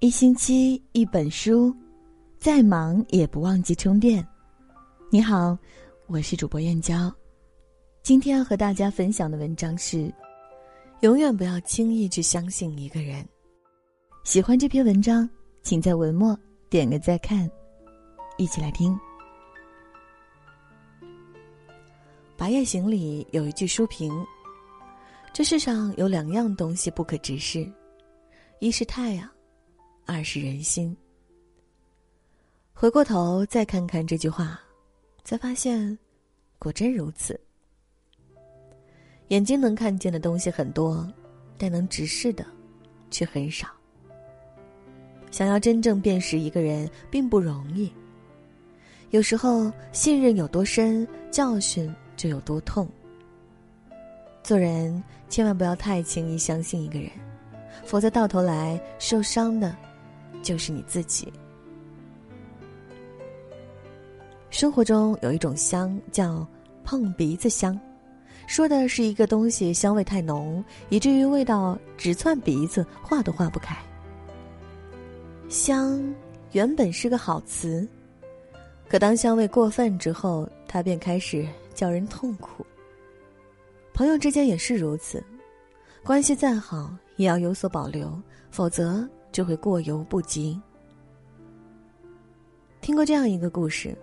一星期一本书，再忙也不忘记充电。你好，我是主播燕娇，今天要和大家分享的文章是：永远不要轻易去相信一个人。喜欢这篇文章，请在文末点个再看，一起来听。《白夜行》里有一句书评：这世上有两样东西不可直视，一是太阳。二是人心。回过头再看看这句话，才发现，果真如此。眼睛能看见的东西很多，但能直视的，却很少。想要真正辨识一个人，并不容易。有时候，信任有多深，教训就有多痛。做人千万不要太轻易相信一个人，否则到头来受伤的。就是你自己。生活中有一种香叫碰鼻子香，说的是一个东西香味太浓，以至于味道直窜鼻子，化都化不开。香原本是个好词，可当香味过分之后，它便开始叫人痛苦。朋友之间也是如此，关系再好也要有所保留，否则。就会过犹不及。听过这样一个故事：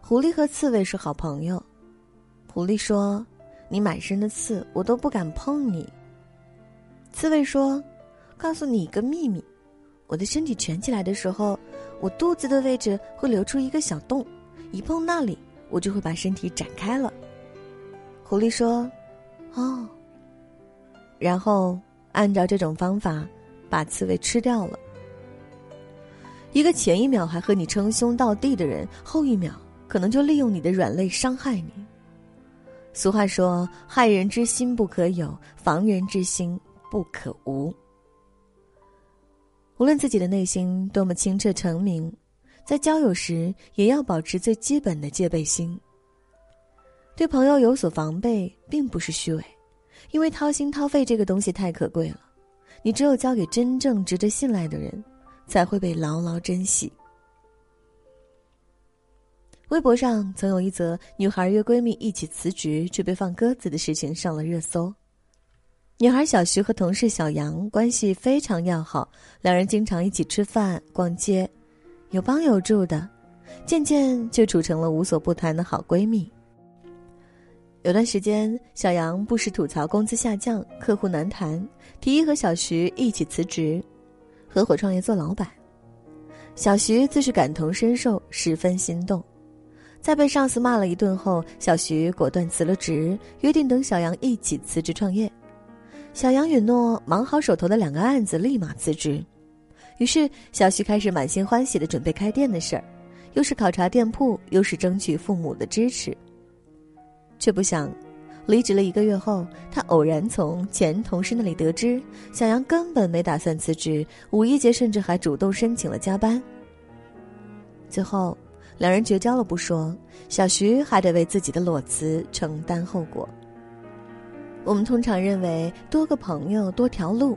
狐狸和刺猬是好朋友。狐狸说：“你满身的刺，我都不敢碰你。”刺猬说：“告诉你一个秘密，我的身体蜷起来的时候，我肚子的位置会留出一个小洞，一碰那里，我就会把身体展开了。”狐狸说：“哦。”然后按照这种方法。把刺猬吃掉了。一个前一秒还和你称兄道弟的人，后一秒可能就利用你的软肋伤害你。俗话说：“害人之心不可有，防人之心不可无。”无论自己的内心多么清澈澄明，在交友时也要保持最基本的戒备心。对朋友有所防备，并不是虚伪，因为掏心掏肺这个东西太可贵了。你只有交给真正值得信赖的人，才会被牢牢珍惜。微博上曾有一则女孩约闺蜜一起辞职却被放鸽子的事情上了热搜。女孩小徐和同事小杨关系非常要好，两人经常一起吃饭、逛街，有帮有助的，渐渐就处成了无所不谈的好闺蜜。有段时间，小杨不时吐槽工资下降、客户难谈，提议和小徐一起辞职，合伙创业做老板。小徐自是感同身受，十分心动。在被上司骂了一顿后，小徐果断辞了职，约定等小杨一起辞职创业。小杨允诺忙好手头的两个案子，立马辞职。于是，小徐开始满心欢喜的准备开店的事儿，又是考察店铺，又是争取父母的支持。却不想，离职了一个月后，他偶然从前同事那里得知，小杨根本没打算辞职，五一节甚至还主动申请了加班。最后，两人绝交了不说，小徐还得为自己的裸辞承担后果。我们通常认为多个朋友多条路，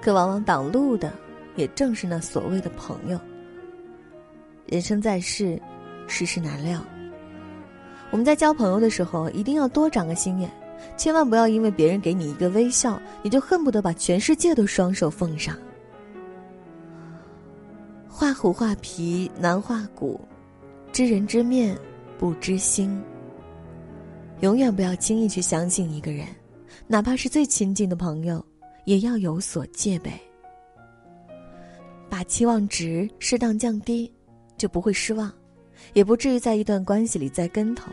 可往往挡路的，也正是那所谓的朋友。人生在世，世事难料。我们在交朋友的时候，一定要多长个心眼，千万不要因为别人给你一个微笑，你就恨不得把全世界都双手奉上。画虎画皮难画骨，知人知面不知心。永远不要轻易去相信一个人，哪怕是最亲近的朋友，也要有所戒备。把期望值适当降低，就不会失望，也不至于在一段关系里栽跟头。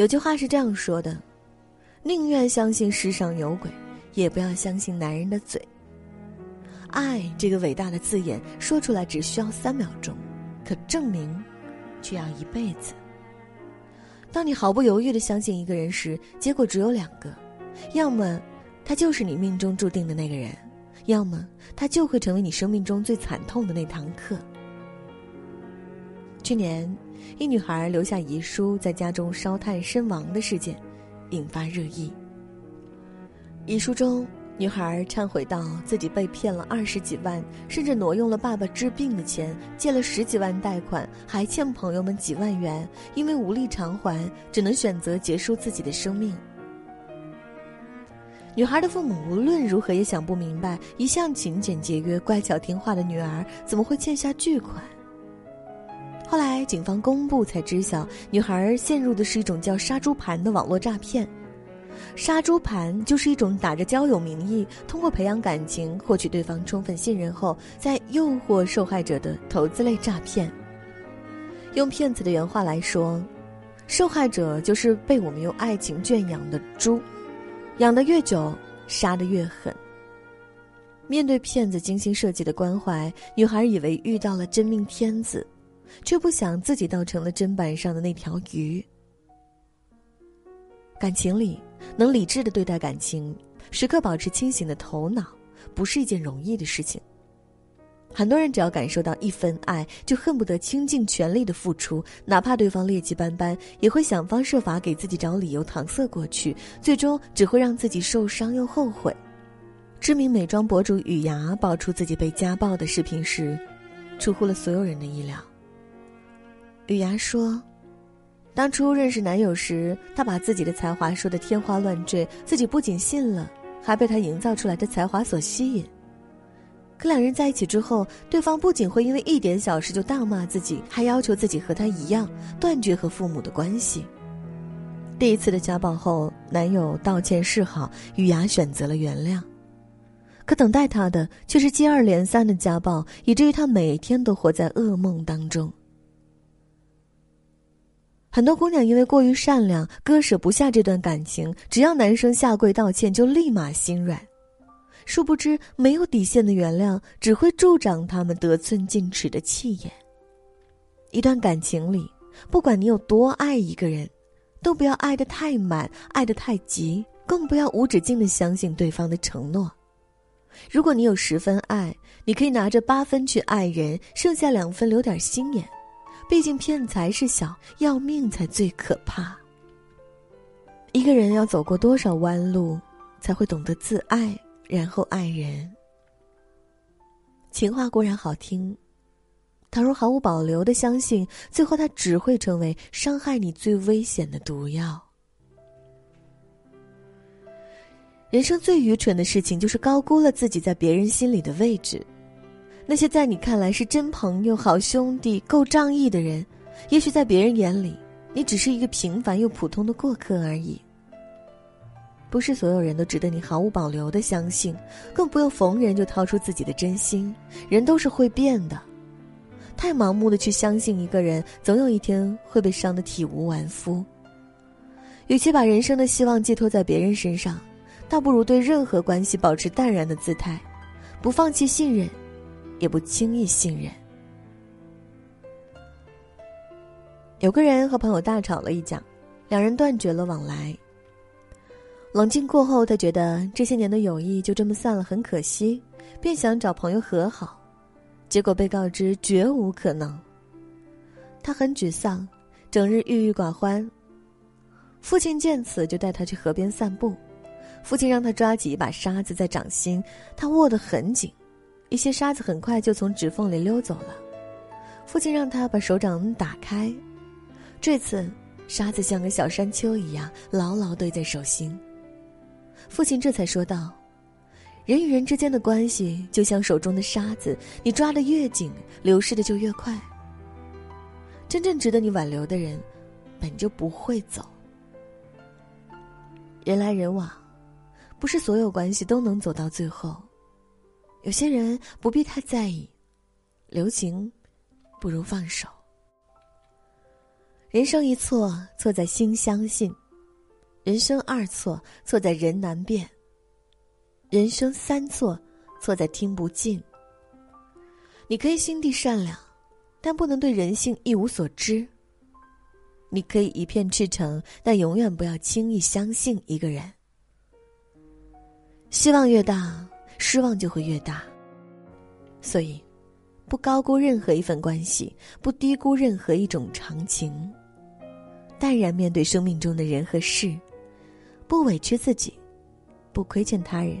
有句话是这样说的：“宁愿相信世上有鬼，也不要相信男人的嘴。”爱这个伟大的字眼说出来只需要三秒钟，可证明却要一辈子。当你毫不犹豫的相信一个人时，结果只有两个：要么他就是你命中注定的那个人，要么他就会成为你生命中最惨痛的那堂课。去年，一女孩留下遗书在家中烧炭身亡的事件，引发热议。遗书中，女孩忏悔道自己被骗了二十几万，甚至挪用了爸爸治病的钱，借了十几万贷款，还欠朋友们几万元，因为无力偿还，只能选择结束自己的生命。女孩的父母无论如何也想不明白，一向勤俭节约、乖巧听话的女儿怎么会欠下巨款。后来警方公布才知晓，女孩陷入的是一种叫“杀猪盘”的网络诈骗。杀猪盘就是一种打着交友名义，通过培养感情、获取对方充分信任后，再诱惑受害者的投资类诈骗。用骗子的原话来说，受害者就是被我们用爱情圈养的猪。养得越久，杀得越狠。面对骗子精心设计的关怀，女孩以为遇到了真命天子，却不想自己倒成了砧板上的那条鱼。感情里，能理智的对待感情，时刻保持清醒的头脑，不是一件容易的事情。很多人只要感受到一份爱，就恨不得倾尽全力的付出，哪怕对方劣迹斑斑，也会想方设法给自己找理由搪塞过去，最终只会让自己受伤又后悔。知名美妆博主雨芽爆出自己被家暴的视频时，出乎了所有人的意料。雨芽说：“当初认识男友时，他把自己的才华说得天花乱坠，自己不仅信了，还被他营造出来的才华所吸引。”可两人在一起之后，对方不仅会因为一点小事就大骂自己，还要求自己和他一样断绝和父母的关系。第一次的家暴后，男友道歉示好，雨芽选择了原谅。可等待她的却是接二连三的家暴，以至于她每天都活在噩梦当中。很多姑娘因为过于善良，割舍不下这段感情，只要男生下跪道歉，就立马心软。殊不知，没有底线的原谅只会助长他们得寸进尺的气焰。一段感情里，不管你有多爱一个人，都不要爱得太满，爱得太急，更不要无止境的相信对方的承诺。如果你有十分爱，你可以拿着八分去爱人，剩下两分留点心眼。毕竟骗财是小，要命才最可怕。一个人要走过多少弯路，才会懂得自爱？然后爱人，情话固然好听，倘若毫无保留的相信，最后它只会成为伤害你最危险的毒药。人生最愚蠢的事情，就是高估了自己在别人心里的位置。那些在你看来是真朋友、好兄弟、够仗义的人，也许在别人眼里，你只是一个平凡又普通的过客而已。不是所有人都值得你毫无保留的相信，更不用逢人就掏出自己的真心。人都是会变的，太盲目的去相信一个人，总有一天会被伤得体无完肤。与其把人生的希望寄托在别人身上，倒不如对任何关系保持淡然的姿态，不放弃信任，也不轻易信任。有个人和朋友大吵了一架，两人断绝了往来。冷静过后，他觉得这些年的友谊就这么散了，很可惜，便想找朋友和好，结果被告知绝无可能。他很沮丧，整日郁郁寡欢。父亲见此，就带他去河边散步。父亲让他抓起一把沙子在掌心，他握得很紧，一些沙子很快就从指缝里溜走了。父亲让他把手掌打开，这次沙子像个小山丘一样牢牢堆在手心。父亲这才说道：“人与人之间的关系就像手中的沙子，你抓得越紧，流失的就越快。真正值得你挽留的人，本就不会走。人来人往，不是所有关系都能走到最后。有些人不必太在意，留情不如放手。人生一错，错在心相信。”人生二错，错在人难辨；人生三错，错在听不进。你可以心地善良，但不能对人性一无所知。你可以一片赤诚，但永远不要轻易相信一个人。希望越大，失望就会越大。所以，不高估任何一份关系，不低估任何一种长情。淡然面对生命中的人和事，不委屈自己，不亏欠他人，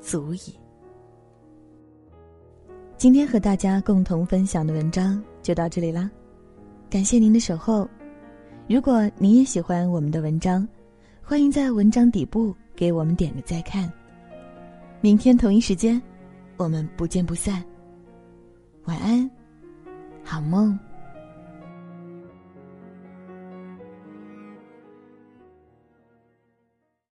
足矣。今天和大家共同分享的文章就到这里啦，感谢您的守候。如果你也喜欢我们的文章，欢迎在文章底部给我们点个再看。明天同一时间，我们不见不散。晚安，好梦。